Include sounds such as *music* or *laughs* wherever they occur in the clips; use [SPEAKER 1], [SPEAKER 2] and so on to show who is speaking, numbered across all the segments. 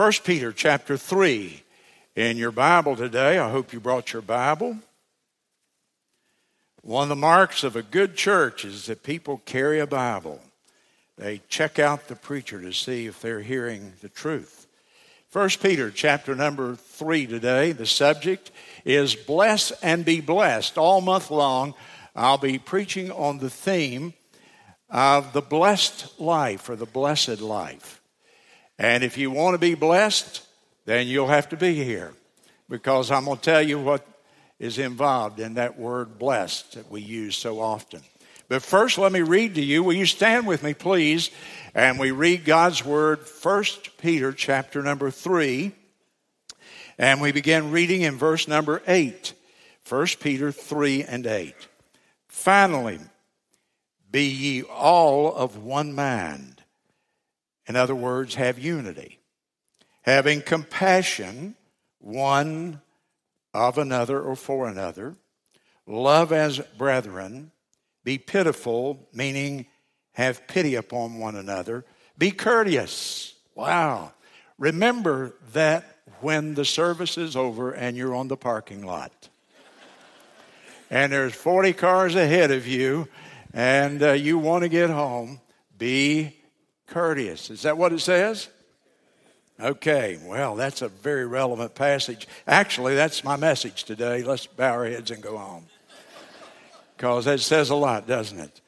[SPEAKER 1] 1 Peter chapter 3 in your Bible today. I hope you brought your Bible. One of the marks of a good church is that people carry a Bible. They check out the preacher to see if they're hearing the truth. 1 Peter chapter number 3 today. The subject is bless and be blessed. All month long, I'll be preaching on the theme of the blessed life or the blessed life. And if you want to be blessed, then you'll have to be here because I'm going to tell you what is involved in that word blessed that we use so often. But first, let me read to you. Will you stand with me, please? And we read God's word, 1 Peter chapter number 3. And we begin reading in verse number 8. 1 Peter 3 and 8. Finally, be ye all of one mind. In other words, have unity, having compassion one of another or for another, love as brethren, be pitiful, meaning have pity upon one another, be courteous. Wow. Remember that when the service is over and you're on the parking lot. and there's 40 cars ahead of you and uh, you want to get home, be courteous. Is that what it says? Okay, well, that's a very relevant passage. Actually, that's my message today. Let's bow our heads and go on. Because that says a lot, doesn't it?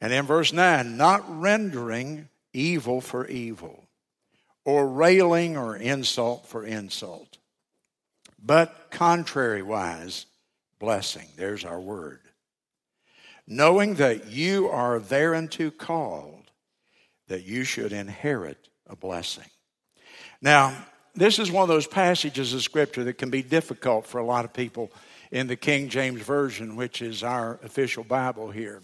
[SPEAKER 1] And in verse 9, not rendering evil for evil, or railing or insult for insult, but contrariwise, blessing. There's our word knowing that you are thereunto called, that you should inherit a blessing. Now, this is one of those passages of Scripture that can be difficult for a lot of people in the King James Version, which is our official Bible here.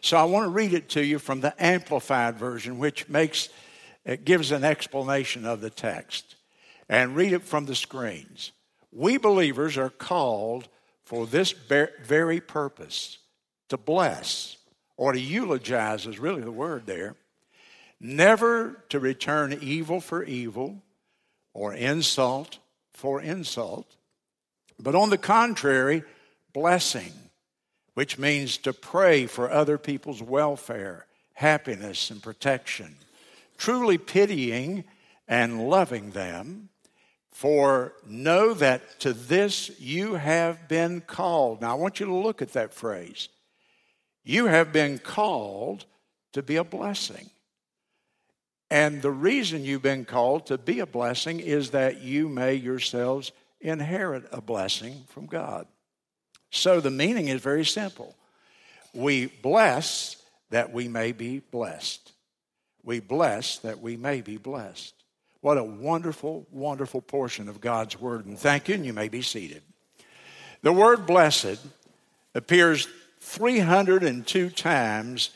[SPEAKER 1] So I want to read it to you from the Amplified Version, which makes it gives an explanation of the text. And read it from the screens. We believers are called for this very purpose to bless or to eulogize is really the word there. Never to return evil for evil or insult for insult, but on the contrary, blessing, which means to pray for other people's welfare, happiness, and protection, truly pitying and loving them. For know that to this you have been called. Now, I want you to look at that phrase. You have been called to be a blessing. And the reason you've been called to be a blessing is that you may yourselves inherit a blessing from God. So the meaning is very simple. We bless that we may be blessed. We bless that we may be blessed. What a wonderful, wonderful portion of God's Word. And thank you, and you may be seated. The word blessed appears 302 times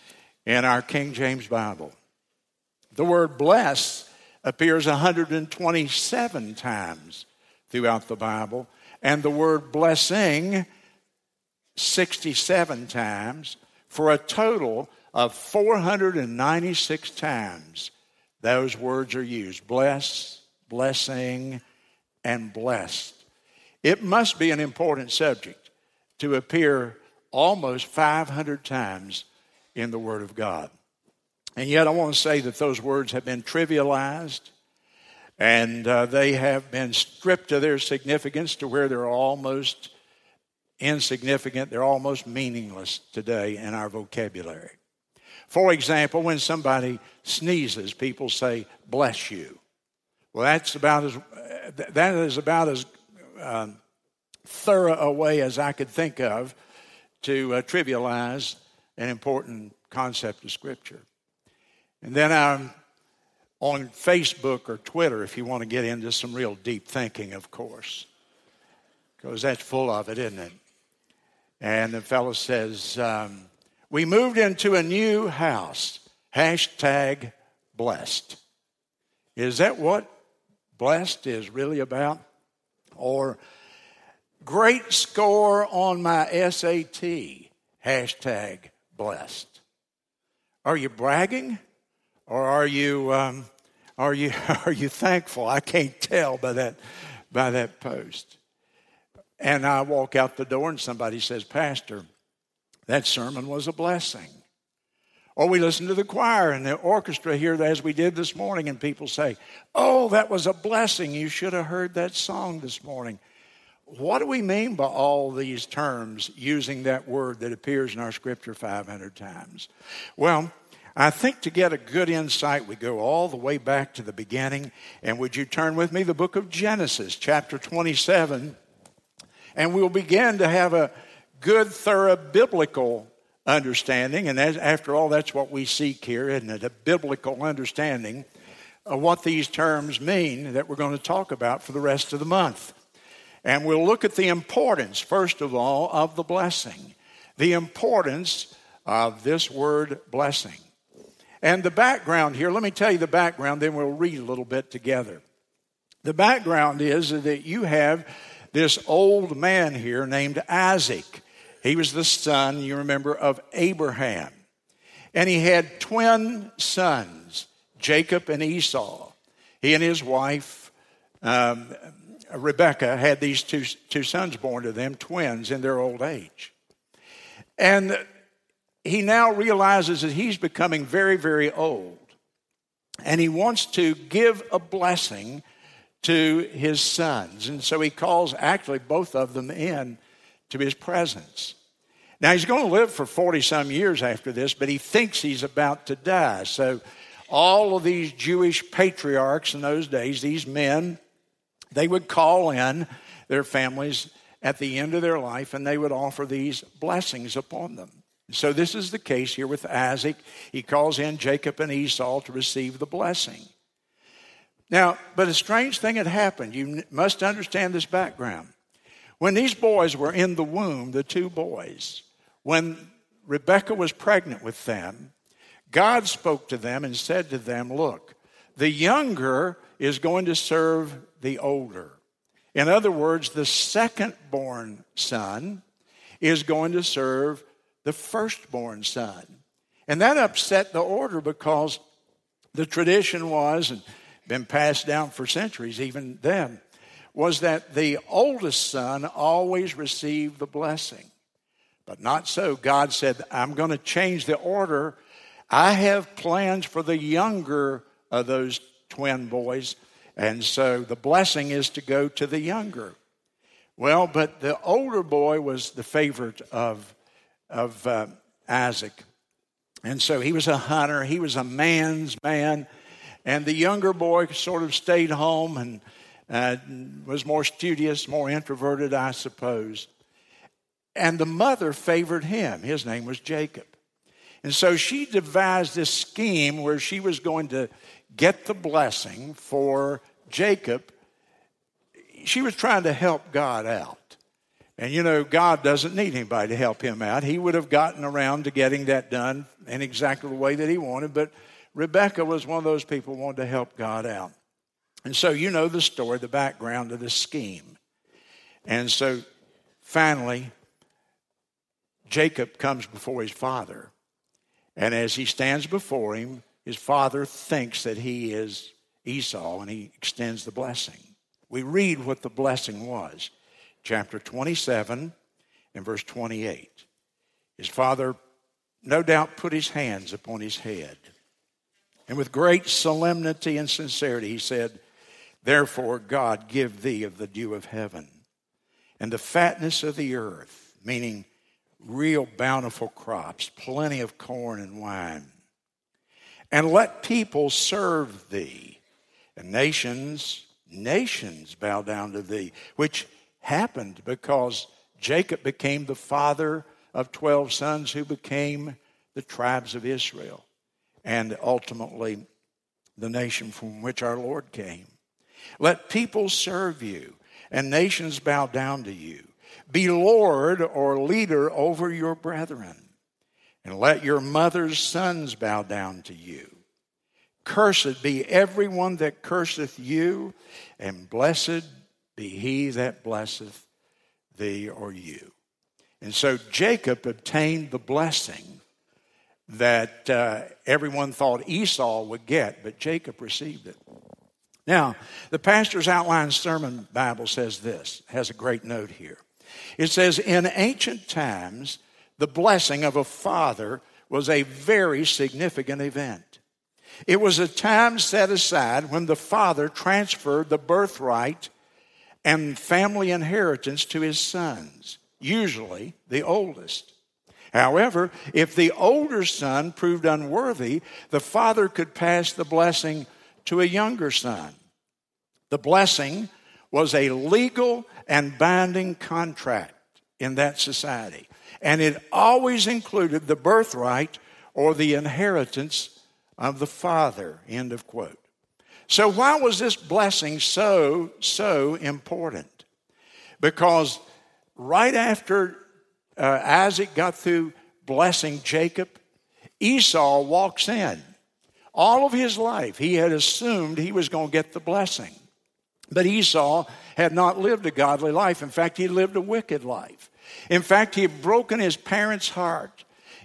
[SPEAKER 1] in our King James Bible. The word bless appears 127 times throughout the Bible, and the word blessing 67 times, for a total of 496 times those words are used bless, blessing, and blessed. It must be an important subject to appear almost 500 times in the Word of God. And yet, I want to say that those words have been trivialized and uh, they have been stripped of their significance to where they're almost insignificant, they're almost meaningless today in our vocabulary. For example, when somebody sneezes, people say, bless you. Well, that's about as, that is about as um, thorough a way as I could think of to uh, trivialize an important concept of Scripture. And then I'm on Facebook or Twitter if you want to get into some real deep thinking, of course, because that's full of it, isn't it? And the fellow says, um, We moved into a new house. Hashtag blessed. Is that what blessed is really about? Or Great score on my SAT. Hashtag blessed. Are you bragging? Or are you, um, Are you, *laughs* are you thankful? I can't tell by that, by that post. And I walk out the door and somebody says, Pastor, that sermon was a blessing. Or we listen to the choir and the orchestra here as we did this morning, and people say, Oh, that was a blessing. You should have heard that song this morning. What do we mean by all these terms using that word that appears in our scripture 500 times? Well, I think to get a good insight, we go all the way back to the beginning. And would you turn with me the book of Genesis, chapter 27? And we'll begin to have a good, thorough biblical understanding. And as, after all, that's what we seek here, isn't it? A biblical understanding of what these terms mean that we're going to talk about for the rest of the month. And we'll look at the importance, first of all, of the blessing. The importance of this word blessing. And the background here, let me tell you the background, then we'll read a little bit together. The background is that you have this old man here named Isaac. He was the son, you remember, of Abraham. And he had twin sons, Jacob and Esau. He and his wife, um, Rebecca, had these two, two sons born to them, twins in their old age. And he now realizes that he's becoming very, very old. And he wants to give a blessing to his sons. And so he calls actually both of them in to his presence. Now he's going to live for 40 some years after this, but he thinks he's about to die. So all of these Jewish patriarchs in those days, these men, they would call in their families at the end of their life and they would offer these blessings upon them. So this is the case here with Isaac. He calls in Jacob and Esau to receive the blessing. Now, but a strange thing had happened. You must understand this background. When these boys were in the womb, the two boys, when Rebekah was pregnant with them, God spoke to them and said to them, Look, the younger is going to serve the older. In other words, the second born son is going to serve the firstborn son. And that upset the order because the tradition was, and been passed down for centuries even then, was that the oldest son always received the blessing. But not so. God said, I'm going to change the order. I have plans for the younger of those twin boys. And so the blessing is to go to the younger. Well, but the older boy was the favorite of of uh, Isaac. And so he was a hunter, he was a man's man. And the younger boy sort of stayed home and uh, was more studious, more introverted, I suppose. And the mother favored him. His name was Jacob. And so she devised this scheme where she was going to get the blessing for Jacob. She was trying to help God out. And you know, God doesn't need anybody to help him out. He would have gotten around to getting that done in exactly the way that he wanted, but Rebecca was one of those people who wanted to help God out. And so you know the story, the background of the scheme. And so finally, Jacob comes before his father. And as he stands before him, his father thinks that he is Esau and he extends the blessing. We read what the blessing was chapter 27 and verse 28. His father, no doubt, put his hands upon his head. And with great solemnity and sincerity, he said, Therefore, God, give thee of the dew of heaven and the fatness of the earth, meaning real bountiful crops, plenty of corn and wine. And let people serve thee, and nations, nations bow down to thee, which happened because Jacob became the father of 12 sons who became the tribes of Israel and ultimately the nation from which our Lord came. Let people serve you and nations bow down to you. Be Lord or leader over your brethren, and let your mother's sons bow down to you. Cursed be everyone that curseth you, and blessed be he that blesseth thee or you. And so Jacob obtained the blessing that uh, everyone thought Esau would get, but Jacob received it. Now, the pastor's outline sermon Bible says this, has a great note here. It says, In ancient times, the blessing of a father was a very significant event. It was a time set aside when the father transferred the birthright and family inheritance to his sons, usually the oldest. However, if the older son proved unworthy, the father could pass the blessing to a younger son. The blessing was a legal and binding contract in that society, and it always included the birthright or the inheritance of the father. End of quote. So, why was this blessing so, so important? Because right after uh, Isaac got through blessing Jacob, Esau walks in. All of his life, he had assumed he was going to get the blessing. But Esau had not lived a godly life. In fact, he lived a wicked life. In fact, he had broken his parents' heart.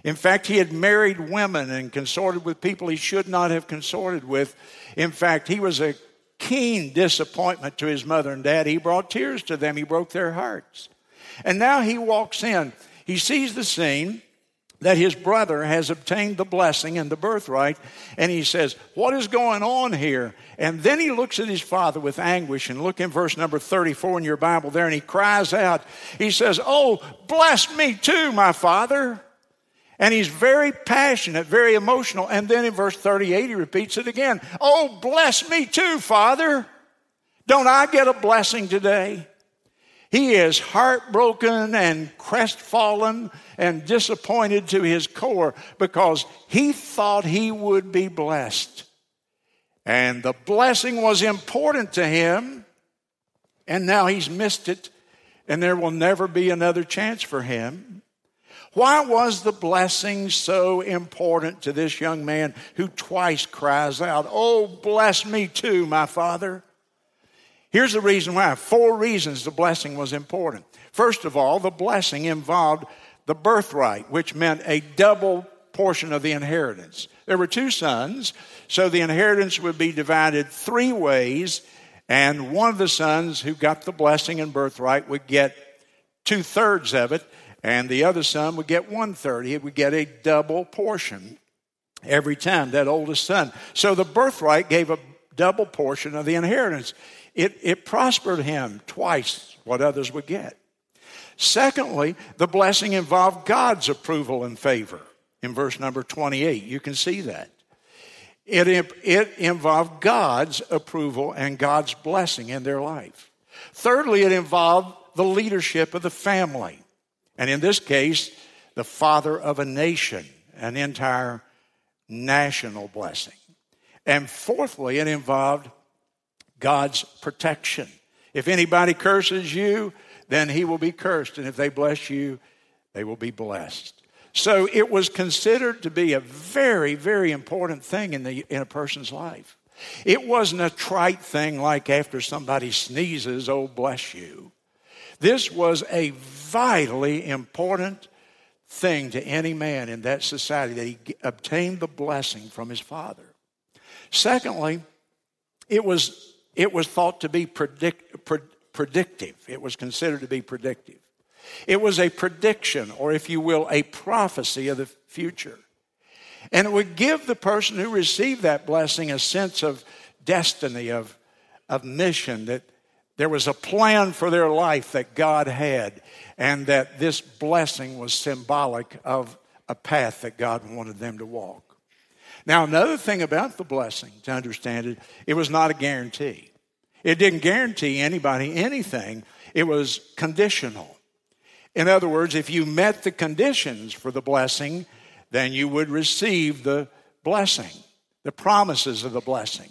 [SPEAKER 1] In fact, he had married women and consorted with people he should not have consorted with. In fact, he was a keen disappointment to his mother and dad. He brought tears to them, he broke their hearts. And now he walks in. He sees the scene that his brother has obtained the blessing and the birthright, and he says, What is going on here? And then he looks at his father with anguish, and look in verse number 34 in your Bible there, and he cries out, He says, Oh, bless me too, my father. And he's very passionate, very emotional. And then in verse 38, he repeats it again Oh, bless me too, Father. Don't I get a blessing today? He is heartbroken and crestfallen and disappointed to his core because he thought he would be blessed. And the blessing was important to him, and now he's missed it, and there will never be another chance for him. Why was the blessing so important to this young man who twice cries out, Oh, bless me too, my father? Here's the reason why. Four reasons the blessing was important. First of all, the blessing involved the birthright, which meant a double portion of the inheritance. There were two sons, so the inheritance would be divided three ways, and one of the sons who got the blessing and birthright would get two thirds of it, and the other son would get one third. He would get a double portion every time, that oldest son. So the birthright gave a double portion of the inheritance it, it prospered him twice what others would get. Secondly, the blessing involved God's approval and favor. In verse number 28, you can see that. It, it involved God's approval and God's blessing in their life. Thirdly, it involved the leadership of the family. And in this case, the father of a nation, an entire national blessing. And fourthly, it involved God's protection. If anybody curses you, then he will be cursed. And if they bless you, they will be blessed. So it was considered to be a very, very important thing in, the, in a person's life. It wasn't a trite thing like after somebody sneezes, oh, bless you. This was a vitally important thing to any man in that society that he obtained the blessing from his father. Secondly, it was it was thought to be predict, pre, predictive. It was considered to be predictive. It was a prediction, or if you will, a prophecy of the future. And it would give the person who received that blessing a sense of destiny, of, of mission, that there was a plan for their life that God had, and that this blessing was symbolic of a path that God wanted them to walk. Now, another thing about the blessing, to understand it, it was not a guarantee. It didn't guarantee anybody anything, it was conditional. In other words, if you met the conditions for the blessing, then you would receive the blessing, the promises of the blessing.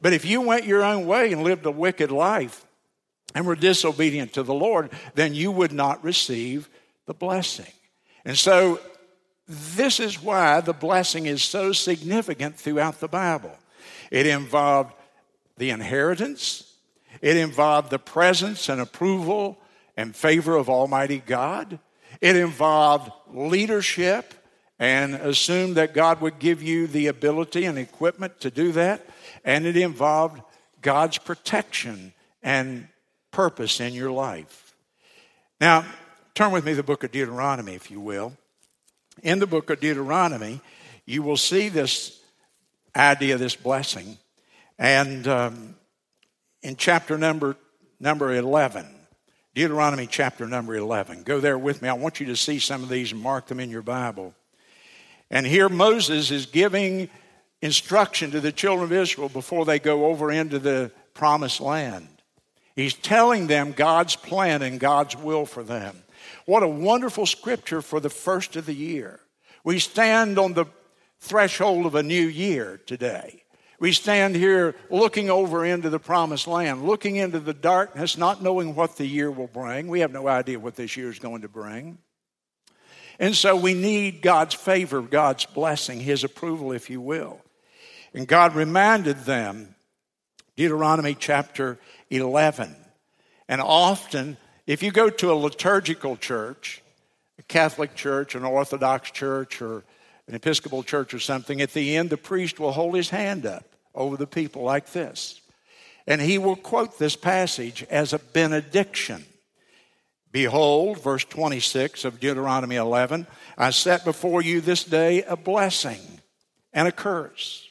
[SPEAKER 1] But if you went your own way and lived a wicked life and were disobedient to the Lord, then you would not receive the blessing. And so this is why the blessing is so significant throughout the Bible. It involved the inheritance, it involved the presence and approval and favor of Almighty God, it involved leadership and assumed that God would give you the ability and equipment to do that. And it involved God's protection and purpose in your life. Now, turn with me to the book of Deuteronomy, if you will. In the book of Deuteronomy, you will see this idea, this blessing. And um, in chapter number, number 11, Deuteronomy chapter number 11. Go there with me. I want you to see some of these and mark them in your Bible. And here Moses is giving instruction to the children of Israel before they go over into the promised land. He's telling them God's plan and God's will for them. What a wonderful scripture for the first of the year. We stand on the threshold of a new year today. We stand here looking over into the promised land, looking into the darkness, not knowing what the year will bring. We have no idea what this year is going to bring. And so we need God's favor, God's blessing, His approval, if you will. And God reminded them, Deuteronomy chapter 11. And often, if you go to a liturgical church, a Catholic church, an Orthodox church, or an Episcopal church or something, at the end, the priest will hold his hand up over the people like this. And he will quote this passage as a benediction. Behold, verse 26 of Deuteronomy 11, I set before you this day a blessing and a curse.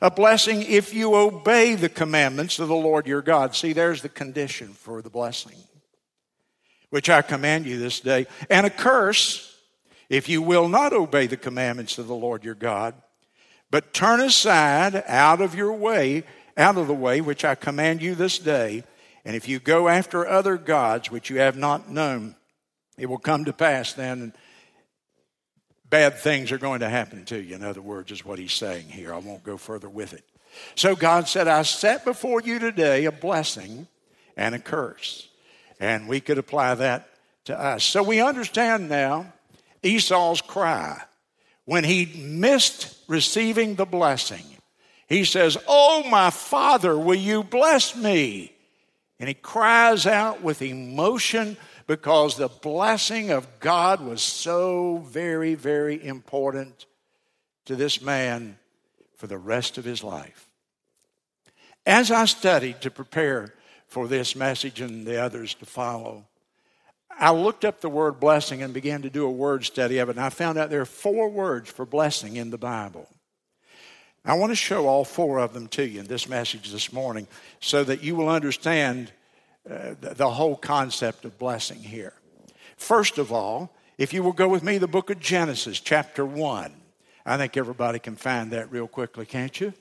[SPEAKER 1] A blessing if you obey the commandments of the Lord your God. See, there's the condition for the blessing, which I command you this day. And a curse if you will not obey the commandments of the Lord your God, but turn aside out of your way, out of the way which I command you this day and if you go after other gods which you have not known, it will come to pass then bad things are going to happen to you. In other words, is what he's saying here. I won't go further with it. So God said, I set before you today a blessing and a curse. And we could apply that to us. So we understand now Esau's cry. When he missed receiving the blessing, he says, Oh, my father, will you bless me? And he cries out with emotion because the blessing of God was so very, very important to this man for the rest of his life. As I studied to prepare for this message and the others to follow, I looked up the word blessing and began to do a word study of it, and I found out there are four words for blessing in the Bible. I want to show all four of them to you in this message this morning so that you will understand uh, the whole concept of blessing here. First of all, if you will go with me, the book of Genesis, chapter 1. I think everybody can find that real quickly, can't you?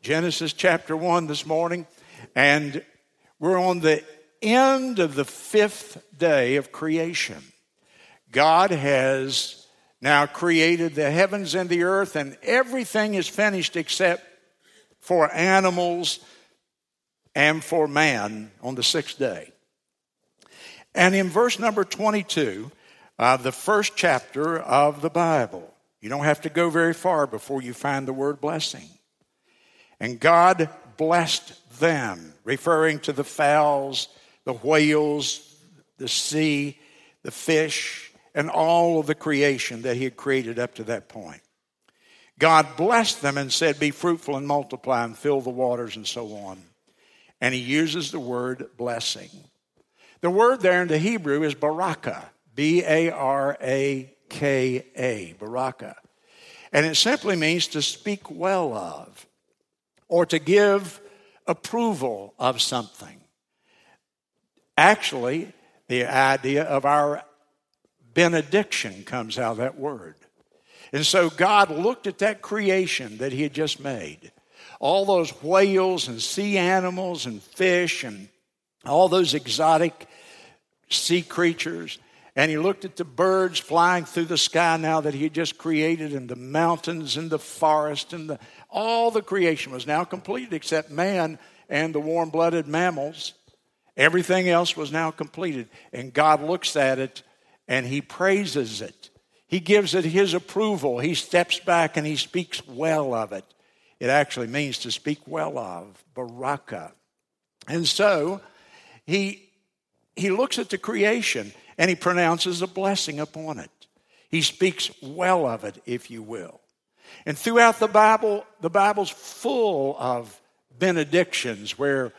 [SPEAKER 1] Genesis chapter 1 this morning. And we're on the end of the fifth day of creation. God has now created the heavens and the earth, and everything is finished except for animals and for man on the sixth day. And in verse number 22 of the first chapter of the Bible, you don't have to go very far before you find the word blessing. And God blessed them, referring to the fowls, the whales, the sea, the fish, and all of the creation that he had created up to that point. God blessed them and said, Be fruitful and multiply and fill the waters and so on. And he uses the word blessing. The word there in the Hebrew is baraka, B A R A K A, baraka. And it simply means to speak well of or to give approval of something. Actually, the idea of our benediction comes out of that word. And so God looked at that creation that He had just made all those whales and sea animals and fish and all those exotic sea creatures. And he looked at the birds flying through the sky now that he had just created, and the mountains and the forest, and the, all the creation was now completed except man and the warm blooded mammals. Everything else was now completed. And God looks at it and he praises it. He gives it his approval. He steps back and he speaks well of it. It actually means to speak well of, baraka. And so he, he looks at the creation and he pronounces a blessing upon it. He speaks well of it, if you will. And throughout the Bible, the Bible's full of benedictions where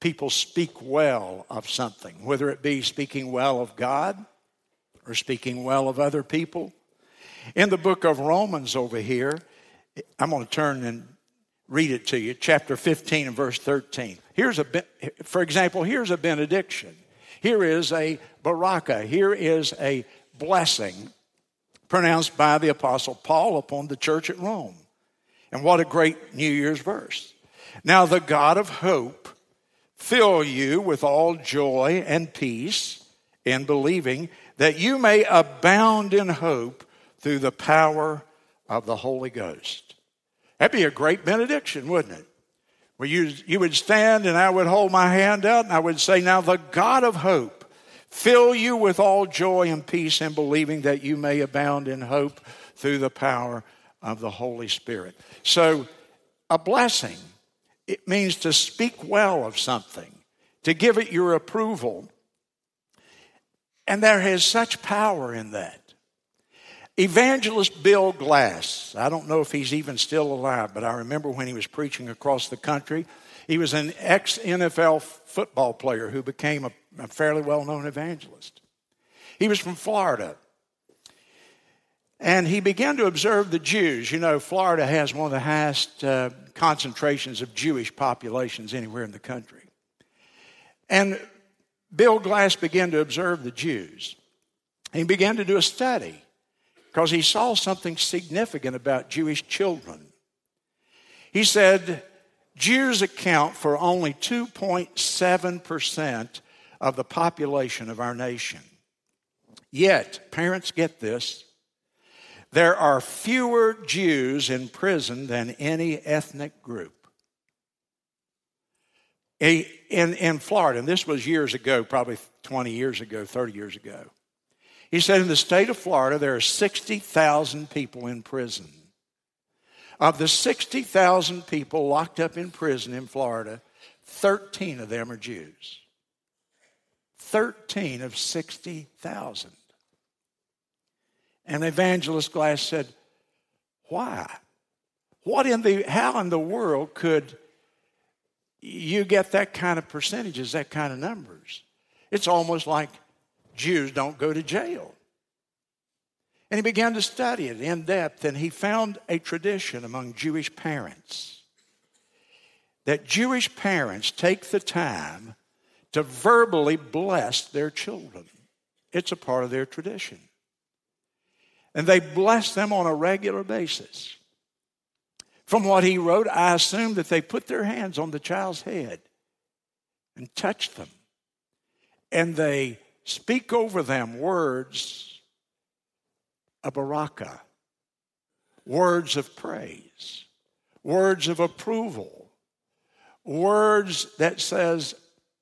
[SPEAKER 1] people speak well of something, whether it be speaking well of God or speaking well of other people. In the book of Romans over here, I'm going to turn and read it to you, chapter 15 and verse 13. Here's a, for example, here's a benediction. Here is a baraka. Here is a blessing pronounced by the Apostle Paul upon the church at Rome. And what a great New Year's verse. Now, the God of hope fill you with all joy and peace in believing that you may abound in hope through the power of the Holy Ghost. That'd be a great benediction, wouldn't it? Where you, you would stand and I would hold my hand out and I would say, Now the God of hope fill you with all joy and peace in believing that you may abound in hope through the power of the Holy Spirit. So, a blessing, it means to speak well of something, to give it your approval. And there is such power in that. Evangelist Bill Glass, I don't know if he's even still alive, but I remember when he was preaching across the country. He was an ex NFL football player who became a, a fairly well known evangelist. He was from Florida. And he began to observe the Jews. You know, Florida has one of the highest uh, concentrations of Jewish populations anywhere in the country. And Bill Glass began to observe the Jews. He began to do a study because he saw something significant about Jewish children. He said, Jews account for only 2.7% of the population of our nation. Yet, parents get this, there are fewer Jews in prison than any ethnic group. In, in Florida, and this was years ago, probably 20 years ago, 30 years ago, he said in the state of Florida, there are 60,000 people in prison. Of the 60,000 people locked up in prison in Florida, 13 of them are Jews. 13 of 60,000. And Evangelist Glass said, Why? What in the, how in the world could you get that kind of percentages, that kind of numbers? It's almost like Jews don't go to jail. And he began to study it in depth, and he found a tradition among Jewish parents that Jewish parents take the time to verbally bless their children. It's a part of their tradition. And they bless them on a regular basis. From what he wrote, I assume that they put their hands on the child's head and touch them. And they speak over them words of baraka, words of praise, words of approval, words that says,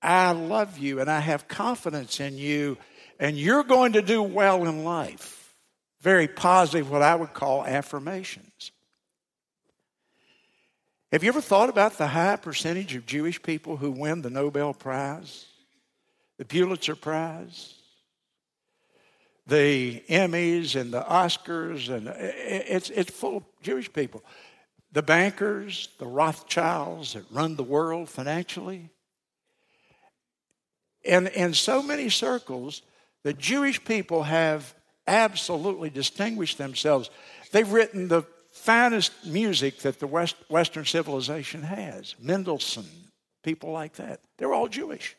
[SPEAKER 1] I love you and I have confidence in you and you're going to do well in life. Very positive, what I would call affirmations. Have you ever thought about the high percentage of Jewish people who win the Nobel Prize? The Pulitzer Prize, the Emmys and the Oscars, and uh, it's, it's full of Jewish people. The bankers, the Rothschilds that run the world financially. And in so many circles, the Jewish people have absolutely distinguished themselves. They've written the finest music that the West, Western civilization has. Mendelssohn, people like that. They're all Jewish.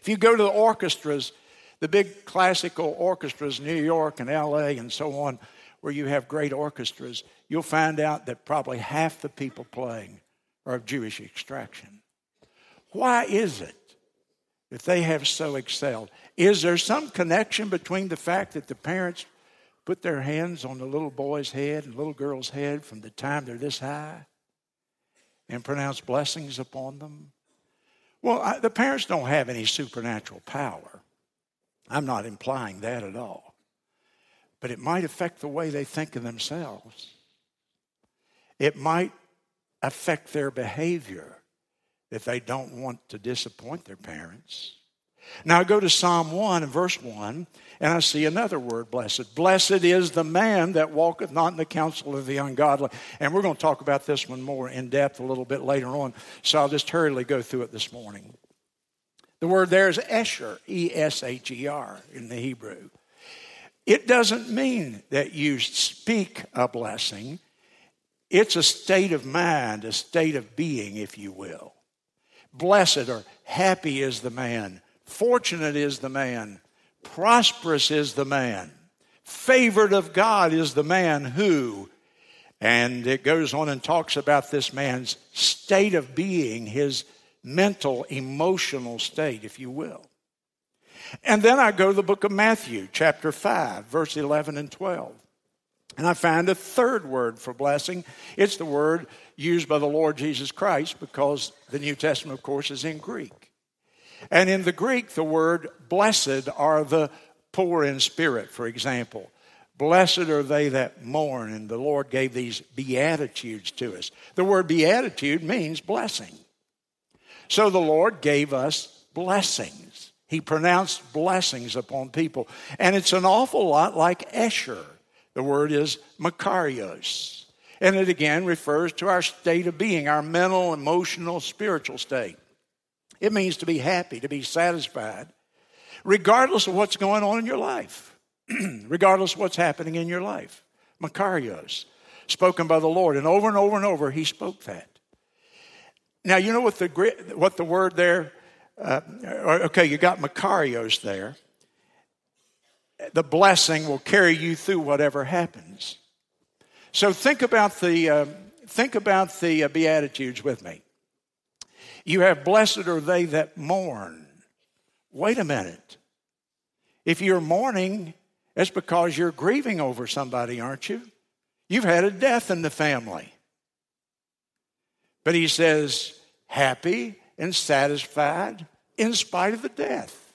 [SPEAKER 1] If you go to the orchestras, the big classical orchestras, New York and LA and so on, where you have great orchestras, you'll find out that probably half the people playing are of Jewish extraction. Why is it that they have so excelled? Is there some connection between the fact that the parents put their hands on the little boy's head and little girl's head from the time they're this high and pronounce blessings upon them? Well, I, the parents don't have any supernatural power. I'm not implying that at all. But it might affect the way they think of themselves. It might affect their behavior if they don't want to disappoint their parents. Now I go to Psalm 1 and verse 1, and I see another word, blessed. Blessed is the man that walketh not in the counsel of the ungodly. And we're going to talk about this one more in depth a little bit later on, so I'll just hurriedly go through it this morning. The word there is Esher, E S H E R in the Hebrew. It doesn't mean that you speak a blessing, it's a state of mind, a state of being, if you will. Blessed or happy is the man, fortunate is the man, prosperous is the man, favored of God is the man who, and it goes on and talks about this man's state of being, his mental, emotional state, if you will. And then I go to the book of Matthew, chapter 5, verse 11 and 12. And I find a third word for blessing. It's the word used by the Lord Jesus Christ because the New Testament, of course, is in Greek. And in the Greek, the word blessed are the poor in spirit, for example. Blessed are they that mourn, and the Lord gave these beatitudes to us. The word beatitude means blessing. So the Lord gave us blessings. He pronounced blessings upon people. And it's an awful lot like Esher. The word is Makarios. And it again refers to our state of being, our mental, emotional, spiritual state. It means to be happy, to be satisfied, regardless of what's going on in your life, *clears throat* regardless of what's happening in your life. Makarios, spoken by the Lord. And over and over and over, he spoke that. Now, you know what the, what the word there, uh, okay, you got Makarios there. The blessing will carry you through whatever happens. So think about the, uh, think about the uh, Beatitudes with me. You have blessed are they that mourn. Wait a minute. If you're mourning, it's because you're grieving over somebody, aren't you? You've had a death in the family. But he says, happy and satisfied in spite of the death.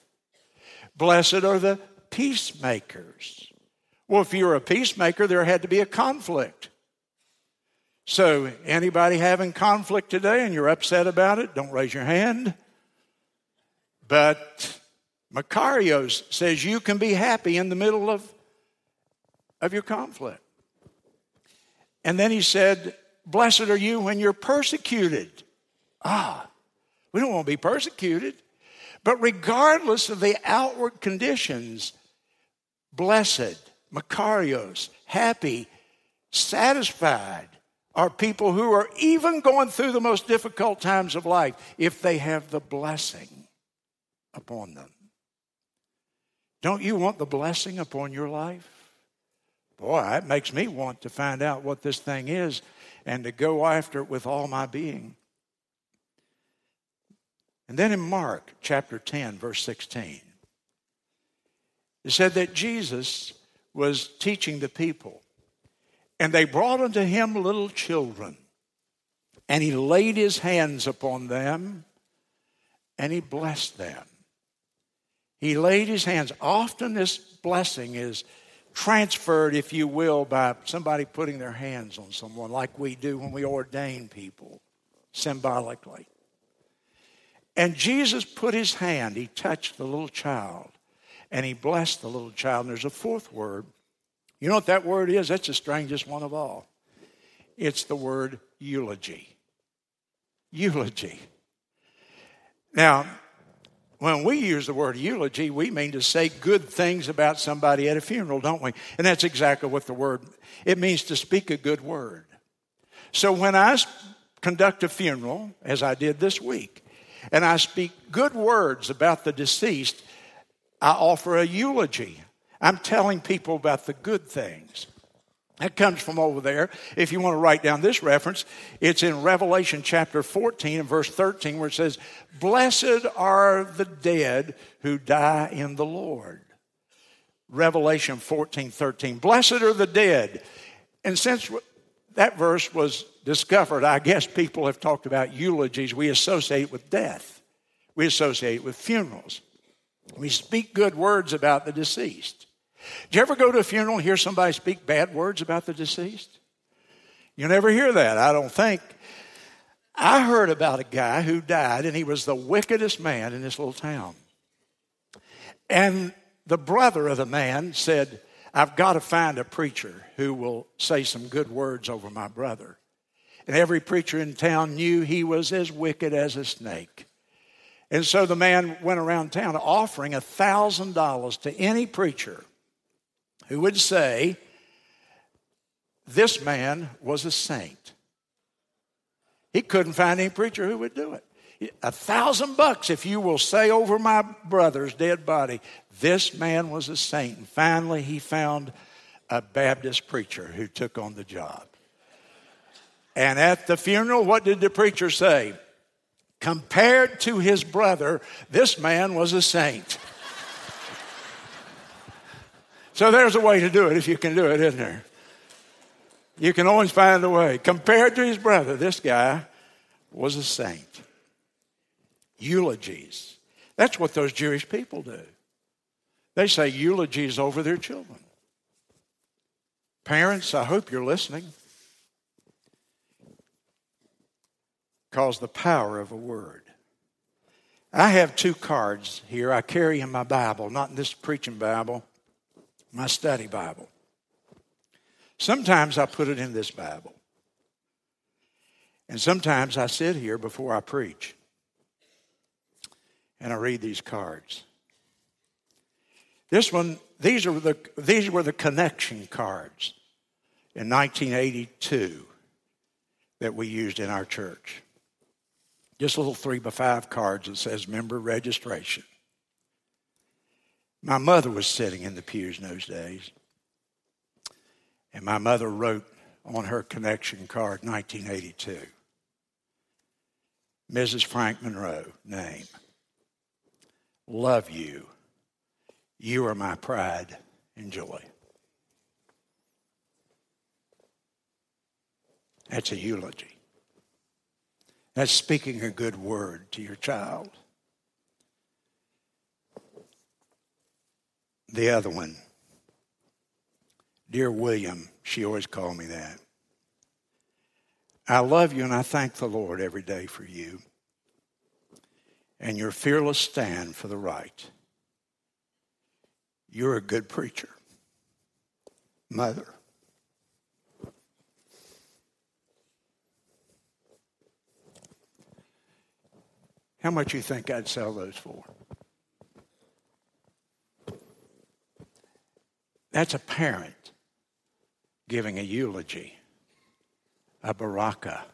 [SPEAKER 1] Blessed are the peacemakers. Well, if you're a peacemaker, there had to be a conflict. So, anybody having conflict today and you're upset about it, don't raise your hand. But Makarios says you can be happy in the middle of, of your conflict. And then he said, Blessed are you when you're persecuted. Ah, we don't want to be persecuted. But regardless of the outward conditions, blessed, Makarios, happy, satisfied are people who are even going through the most difficult times of life if they have the blessing upon them. Don't you want the blessing upon your life? Boy, it makes me want to find out what this thing is and to go after it with all my being. And then in Mark chapter 10, verse 16, it said that Jesus was teaching the people, and they brought unto him little children, and he laid his hands upon them, and he blessed them. He laid his hands. Often this blessing is transferred, if you will, by somebody putting their hands on someone, like we do when we ordain people symbolically. And Jesus put his hand, he touched the little child, and he blessed the little child. And there's a fourth word. You know what that word is? That's the strangest one of all. It's the word eulogy. Eulogy. Now, when we use the word eulogy, we mean to say good things about somebody at a funeral, don't we? And that's exactly what the word it means to speak a good word. So when I conduct a funeral, as I did this week, and I speak good words about the deceased, I offer a eulogy. I'm telling people about the good things. That comes from over there. If you want to write down this reference, it's in Revelation chapter 14 and verse 13 where it says, Blessed are the dead who die in the Lord. Revelation 14, 13. Blessed are the dead. And since that verse was discovered, I guess people have talked about eulogies we associate with death, we associate with funerals. We speak good words about the deceased. Do you ever go to a funeral and hear somebody speak bad words about the deceased? You never hear that, I don't think. I heard about a guy who died, and he was the wickedest man in this little town. And the brother of the man said, I've got to find a preacher who will say some good words over my brother. And every preacher in town knew he was as wicked as a snake. And so the man went around town offering $1,000 to any preacher who would say, This man was a saint. He couldn't find any preacher who would do it. A thousand bucks if you will say over my brother's dead body, this man was a saint. And finally, he found a Baptist preacher who took on the job. And at the funeral, what did the preacher say? Compared to his brother, this man was a saint. So there's a way to do it if you can do it, isn't there? You can always find a way. Compared to his brother, this guy was a saint. Eulogies. That's what those Jewish people do. They say eulogies over their children. Parents, I hope you're listening. Because the power of a word. I have two cards here I carry in my Bible, not in this preaching Bible, my study Bible. Sometimes I put it in this Bible. And sometimes I sit here before I preach and I read these cards. This one, these, are the, these were the connection cards in 1982 that we used in our church. Just little three by five cards that says member registration. My mother was sitting in the pews in those days. And my mother wrote on her connection card 1982 Mrs. Frank Monroe, name. Love you you are my pride and joy. That's a eulogy. That's speaking a good word to your child. The other one, Dear William, she always called me that. I love you and I thank the Lord every day for you and your fearless stand for the right. You're a good preacher. Mother. How much you think I'd sell those for? That's a parent giving a eulogy, a baraka,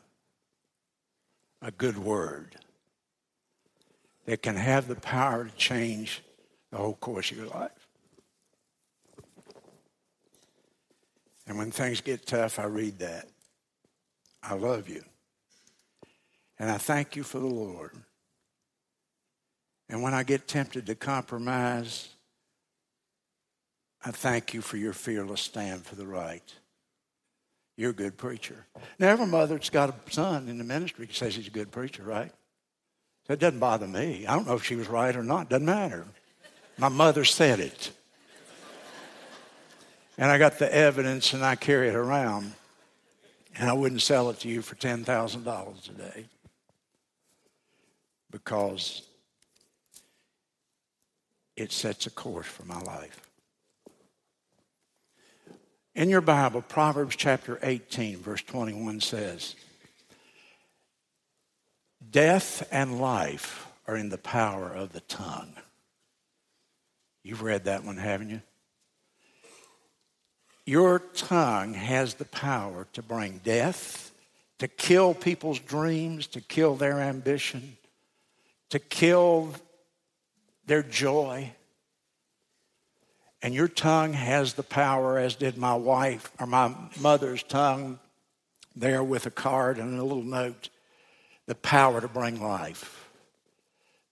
[SPEAKER 1] a good word that can have the power to change the whole course of your life. And when things get tough, I read that. I love you. And I thank you for the Lord. And when I get tempted to compromise, I thank you for your fearless stand for the right. You're a good preacher. Now, every mother that's got a son in the ministry says he's a good preacher, right? That doesn't bother me. I don't know if she was right or not. Doesn't matter. My mother said it and I got the evidence and I carry it around. And I wouldn't sell it to you for $10,000 a day because it sets a course for my life. In your Bible, Proverbs chapter 18, verse 21 says, Death and life are in the power of the tongue. You've read that one, haven't you? Your tongue has the power to bring death, to kill people's dreams, to kill their ambition, to kill their joy. And your tongue has the power, as did my wife or my mother's tongue there with a card and a little note, the power to bring life,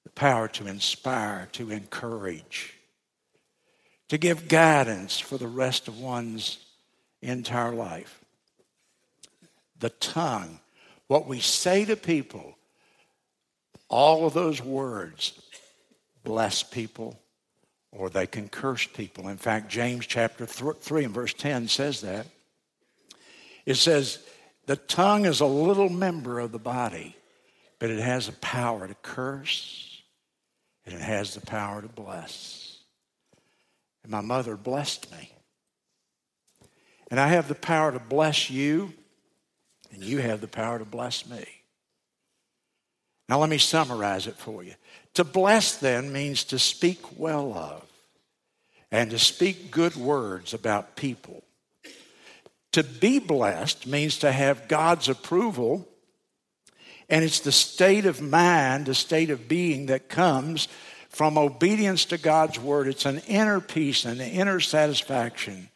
[SPEAKER 1] the power to inspire, to encourage to give guidance for the rest of one's entire life. The tongue, what we say to people, all of those words bless people or they can curse people. In fact, James chapter 3 and verse 10 says that. It says, the tongue is a little member of the body, but it has a power to curse and it has the power to bless. and my mother blessed me. And I have the power to bless you, and you have the power to bless me. Now, let me summarize it for you. To bless, then, means to speak well of and to speak good words about people. To be blessed means to have God's approval, and it's the state of mind, the state of being that comes from obedience to God's word. It's an inner peace and an inner satisfaction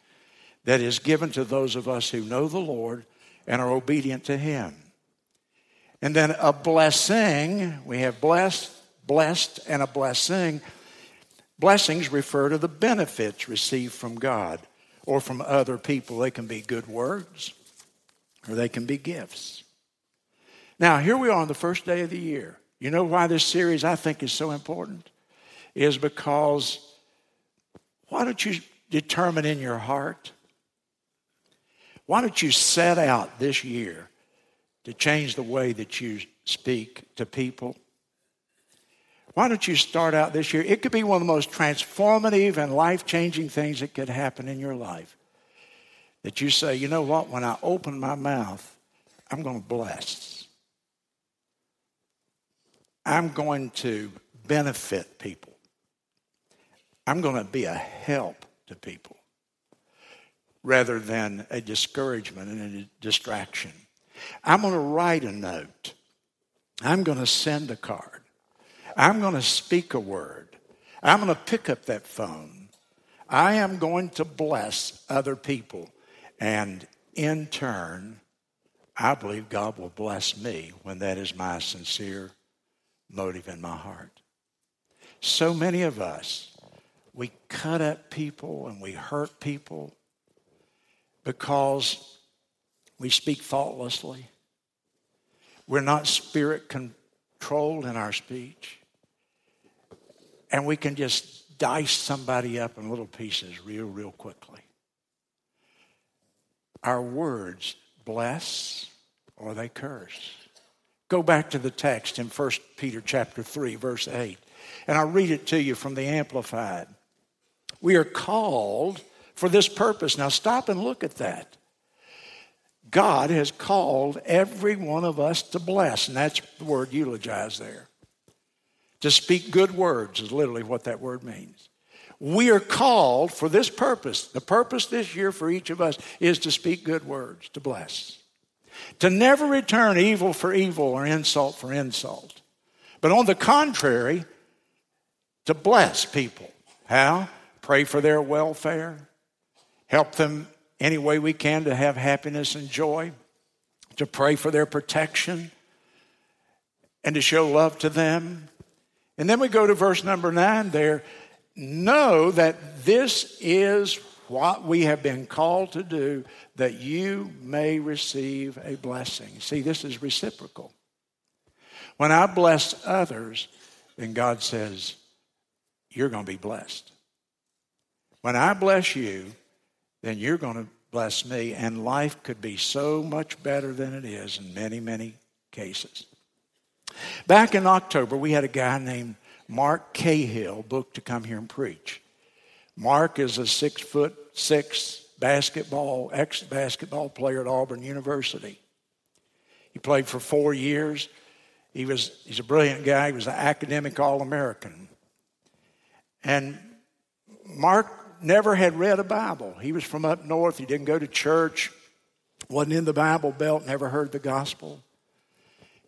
[SPEAKER 1] that is given to those of us who know the Lord and are obedient to Him. And then a blessing, we have blessed, blessed, and a blessing. Blessings refer to the benefits received from God or from other people. They can be good words or they can be gifts. Now, here we are on the first day of the year. You know why this series I think is so important? Is because why don't you determine in your heart? Why don't you set out this year to change the way that you speak to people. Why don't you start out this year? It could be one of the most transformative and life changing things that could happen in your life. That you say, you know what, when I open my mouth, I'm going to bless. I'm going to benefit people. I'm going to be a help to people rather than a discouragement and a distraction. I'm going to write a note. I'm going to send a card. I'm going to speak a word. I'm going to pick up that phone. I am going to bless other people. And in turn, I believe God will bless me when that is my sincere motive in my heart. So many of us, we cut up people and we hurt people because we speak thoughtlessly. We're not spirit controlled in our speech. And we can just dice somebody up in little pieces real, real quickly. Our words bless or they curse. Go back to the text in 1 Peter chapter 3 verse 8 and I'll read it to you from the amplified. We are called for this purpose. Now stop and look at that. God has called every one of us to bless, and that's the word eulogize there. To speak good words is literally what that word means. We are called for this purpose. The purpose this year for each of us is to speak good words, to bless. To never return evil for evil or insult for insult. But on the contrary, to bless people. How? Pray for their welfare, help them any way we can to have happiness and joy, to pray for their protection, and to show love to them. And then we go to verse number nine there. Know that this is what we have been called to do, that you may receive a blessing. See, this is reciprocal. When I bless others, then God says, You're going to be blessed. When I bless you, then you're going to bless me, and life could be so much better than it is in many, many cases. Back in October, we had a guy named Mark Cahill booked to come here and preach. Mark is a six foot six basketball, ex basketball player at Auburn University. He played for four years. He was, he's a brilliant guy. He was an academic All American. And Mark never had read a Bible. He was from up north. He didn't go to church, wasn't in the Bible Belt, never heard the gospel.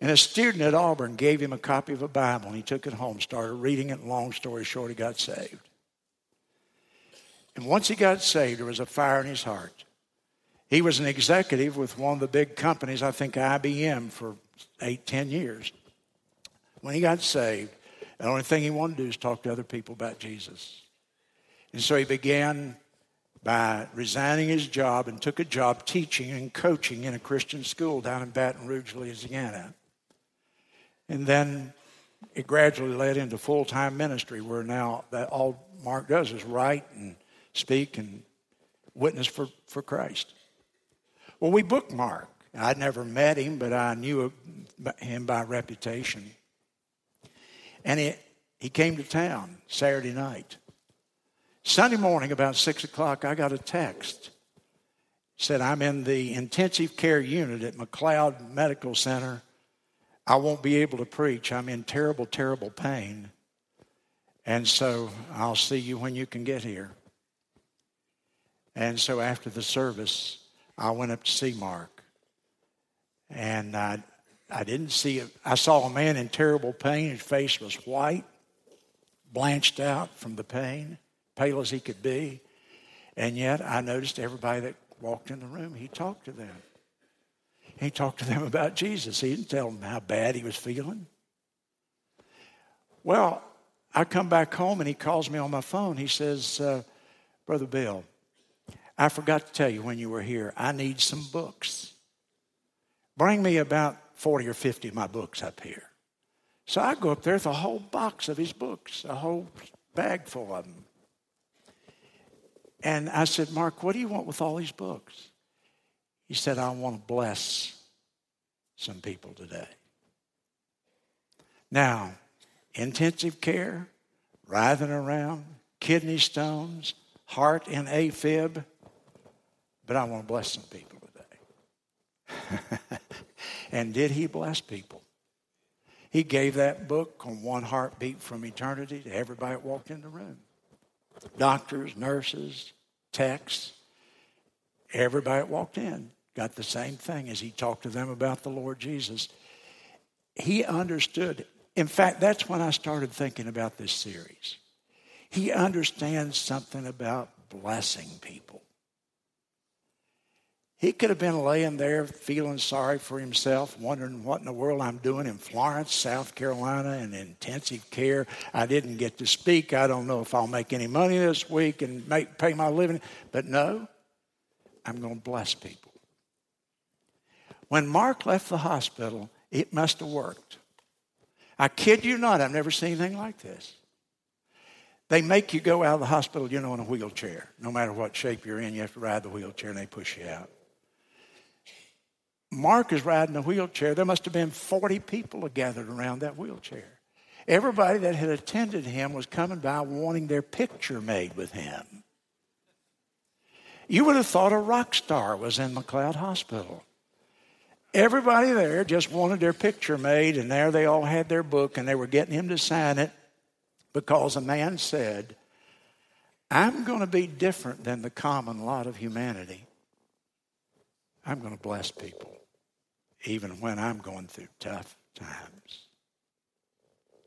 [SPEAKER 1] And a student at Auburn gave him a copy of a Bible, and he took it home, started reading it, long story short, he got saved. And once he got saved, there was a fire in his heart. He was an executive with one of the big companies, I think IBM, for eight, ten years. When he got saved, the only thing he wanted to do is talk to other people about Jesus. And so he began by resigning his job and took a job teaching and coaching in a Christian school down in Baton Rouge, Louisiana. And then it gradually led into full time ministry where now that all Mark does is write and speak and witness for, for Christ. Well, we booked Mark. I'd never met him, but I knew him by reputation. And he, he came to town Saturday night. Sunday morning, about 6 o'clock, I got a text. said, I'm in the intensive care unit at McLeod Medical Center. I won't be able to preach. I'm in terrible, terrible pain. And so I'll see you when you can get here. And so after the service, I went up to see Mark. And I, I didn't see. I saw a man in terrible pain. His face was white, blanched out from the pain, pale as he could be. And yet I noticed everybody that walked in the room, he talked to them. He talked to them about Jesus. He didn't tell them how bad he was feeling. Well, I come back home and he calls me on my phone. He says, uh, Brother Bill, I forgot to tell you when you were here, I need some books. Bring me about 40 or 50 of my books up here. So I go up there with a whole box of his books, a whole bag full of them. And I said, Mark, what do you want with all these books? He said, I want to bless some people today. Now, intensive care, writhing around, kidney stones, heart in AFib, but I want to bless some people today. *laughs* and did he bless people? He gave that book on one heartbeat from eternity to everybody that walked in the room doctors, nurses, techs, everybody that walked in got the same thing as he talked to them about the Lord Jesus. He understood. In fact, that's when I started thinking about this series. He understands something about blessing people. He could have been laying there feeling sorry for himself, wondering what in the world I'm doing in Florence, South Carolina, in intensive care. I didn't get to speak. I don't know if I'll make any money this week and make, pay my living. But no, I'm going to bless people. When Mark left the hospital, it must have worked. I kid you not, I've never seen anything like this. They make you go out of the hospital, you know, in a wheelchair. No matter what shape you're in, you have to ride the wheelchair and they push you out. Mark is riding a wheelchair. There must have been 40 people gathered around that wheelchair. Everybody that had attended him was coming by wanting their picture made with him. You would have thought a rock star was in McLeod Hospital. Everybody there just wanted their picture made, and there they all had their book, and they were getting him to sign it because a man said, I'm going to be different than the common lot of humanity. I'm going to bless people even when I'm going through tough times.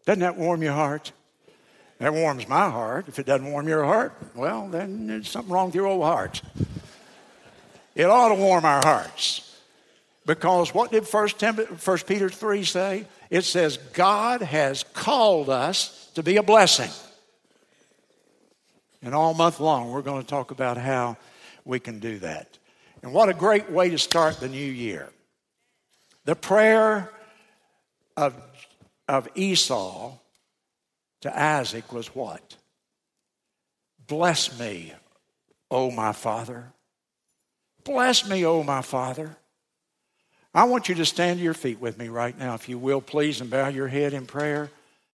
[SPEAKER 1] Doesn't that warm your heart? That warms my heart. If it doesn't warm your heart, well, then there's something wrong with your old heart. It ought to warm our hearts. Because what did 1, Peter 3 say? It says, God has called us to be a blessing. And all month long, we're going to talk about how we can do that. And what a great way to start the new year. The prayer of, of Esau to Isaac was what? Bless me, O my father. Bless me, O my father. I want you to stand to your feet with me right now, if you will, please, and bow your head in prayer.